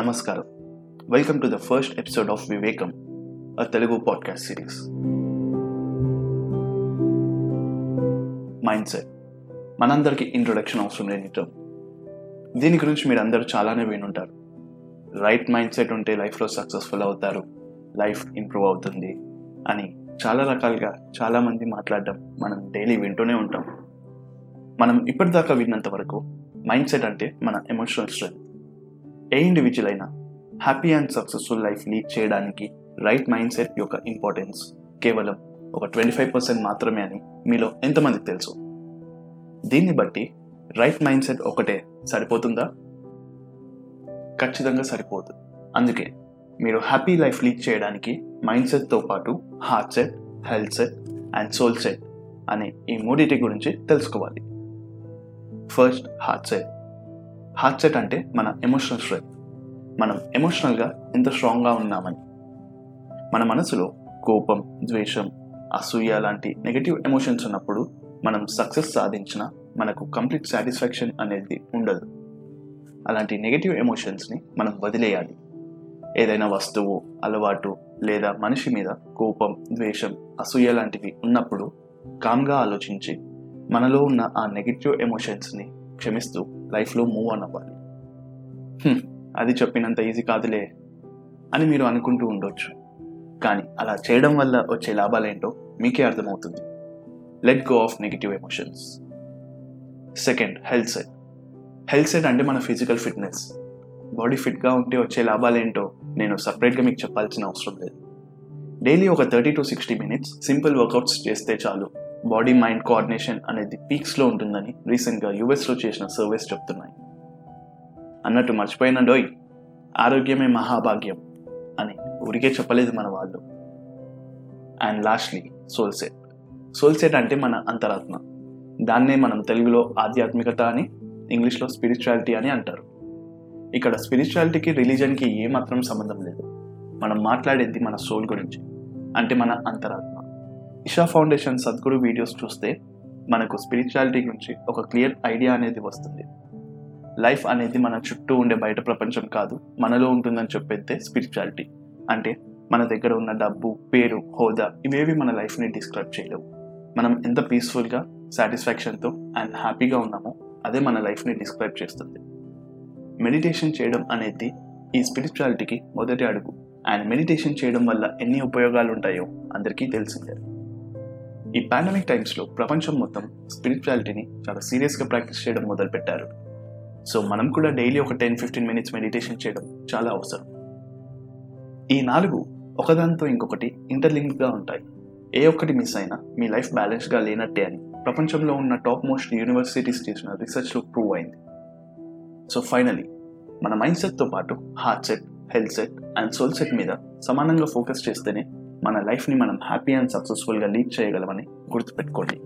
నమస్కారం. Welcome to the first episode of Vivekam a Telugu podcast series mindset మనందరికీ introduction అవసరం లేని term దీని గురించి మీరు అందరూ చాలానే వినుంటారు. రైట్ మైండ్ సెట్ ఉంటే లైఫ్లో సక్సెస్ఫుల్ అవుతారు. లైఫ్ ఇంప్రూవ్ అవుతుంది అని చాలా రకాలుగా చాలామంది మాట్లాడడం మనం డైలీ వింటూనే ఉంటాం. మనం ఇప్పటిదాకా విన్నంత వరకు మైండ్ సెట్ అంటే మన ఎమోషనల్ స్ట్రెంగ్త్ ఏ ఇండివిజువల్ అయినా happy and successful life lead చేయడానికి రైట్ మైండ్ సెట్ యొక్క ఇంపార్టెన్స్ కేవలం ఒక ట్వంటీ ఫైవ్ పర్సెంట్ మాత్రమే అని మీలో ఎంతమందికి తెలుసు? దీన్ని బట్టి రైట్ మైండ్ సెట్ ఒకటే సరిపోతుందా? ఖచ్చితంగా సరిపోదు. అందుకే మీరు హ్యాపీ లైఫ్ లీడ్ చేయడానికి మైండ్ సెట్తో పాటు heart set health set and soul set అనే ఈ మూడింటి గురించి తెలుసుకోవాలి. First heart set heart set అంటే మన ఎమోషనల్ స్ట్రెంగ్త్ మనం ఎమోషనల్గా ఎంత స్ట్రాంగ్గా ఉన్నామని. మన మనసులో కోపం ద్వేషం అసూయ లాంటి నెగటివ్ ఎమోషన్స్ ఉన్నప్పుడు మనం సక్సెస్ సాధించిన మనకు కంప్లీట్ సాటిస్ఫాక్షన్ అనేది ఉండదు. అలాంటి నెగటివ్ ఎమోషన్స్ని మనం వదిలేయాలి. ఏదైనా వస్తువు అలవాటు లేదా మనిషి మీద కోపం ద్వేషం అసూయ లాంటివి ఉన్నప్పుడు కామ్గా ఆలోచించి మనలో ఉన్న ఆ నెగటివ్ ఎమోషన్స్ని క్షమిస్తూ లైఫ్లో మూవ్ ఆన్ అవ్వాలి అది చెప్పినంత ఈజీ కాదులే అని మీరు అనుకుంటూ ఉండొచ్చు. కానీ అలా చేయడం వల్ల వచ్చే లాభాలేంటో మీకే అర్థమవుతుంది. Let go of negative emotions second health set health set అంటే మన ఫిజికల్ ఫిట్నెస్ బాడీ ఫిట్గా ఉంటే వచ్చే లాభాలేంటో నేను సపరేట్గా మీకు చెప్పాల్సిన అవసరం లేదు. డైలీ ఒక thirty to sixty minutes simple workouts చేస్తే చాలు. బాడీ మైండ్ కోఆర్డినేషన్ అనేది పీక్స్లో ఉంటుందని రీసెంట్గా యూఎస్లో చేసిన సర్వేస్ చెప్తున్నాయి. అన్నట్టు మర్చిపోయిన డోయ్ ఆరోగ్యమే మహాభాగ్యం అని ఊరికే చెప్పలేదు మన వాళ్ళు. అండ్ లాస్ట్లీ సోల్సెట్ సోల్సెట్ అంటే మన అంతరాత్మ. దాన్నే మనం తెలుగులో ఆధ్యాత్మికత అని ఇంగ్లీష్లో స్పిరిచువాలిటీ అని అంటారు. ఇక్కడ స్పిరిచువాలిటీకి రిలీజన్కి ఏమాత్రం సంబంధం లేదు. మనం మాట్లాడేది మన సోల్ గురించి అంటే మన అంతరాత్మ. ఇషా ఫౌండేషన్ సద్గురు వీడియోస్ చూస్తే మనకు స్పిరిచువాలిటీ గురించి ఒక క్లియర్ ఐడియా అనేది వస్తుంది. లైఫ్ అనేది మన చుట్టూ ఉండే బయట ప్రపంచం కాదు మనలో ఉంటుందని చెప్పేదే స్పిరిచువాలిటీ. అంటే మన దగ్గర ఉన్న డబ్బు పేరు హోదా ఇవేవి మన లైఫ్ని డిస్క్రైబ్ చేయలేవు. మనం ఎంత పీస్ఫుల్గా సాటిస్ఫాక్షన్తో అండ్ హ్యాపీగా ఉన్నామో అదే మన లైఫ్ని డిస్క్రైబ్ చేస్తుంది. మెడిటేషన్ చేయడం అనేది ఈ స్పిరిచువాలిటీకి మొదటి అడుగు. అండ్ మెడిటేషన్ చేయడం వల్ల ఎన్ని ఉపయోగాలు ఉంటాయో అందరికీ తెలిసిందే. ఈ పాండమిక్ టైమ్స్లో ప్రపంచం మొత్తం స్పిరిచువాలిటీని చాలా సీరియస్గా ప్రాక్టీస్ చేయడం మొదలుపెట్టారు. సో మనం కూడా డైలీ ఒక టెన్ ఫిఫ్టీన్ మినిట్స్ మెడిటేషన్ చేయడం చాలా అవసరం. ఈ నాలుగు ఒకదానితో ఇంకొకటి ఇంటర్లింక్గా ఉంటాయి. ఏ ఒక్కటి మిస్ అయినా మీ లైఫ్ బ్యాలెన్స్గా లేనట్టే అని ప్రపంచంలో ఉన్న టాప్ మోస్ట్ యూనివర్సిటీస్ చేసిన రీసెర్చ్లో ప్రూవ్ అయింది. సో ఫైనలీ మన మైండ్ సెట్తో పాటు heart set health set and soul set మీద సమానంగా ఫోకస్ చేస్తేనే మన లైఫ్ని మనం హ్యాపీ అండ్ సక్సెస్ఫుల్గా లీడ్ చేయగలమని గుర్తుపెట్టుకోండి.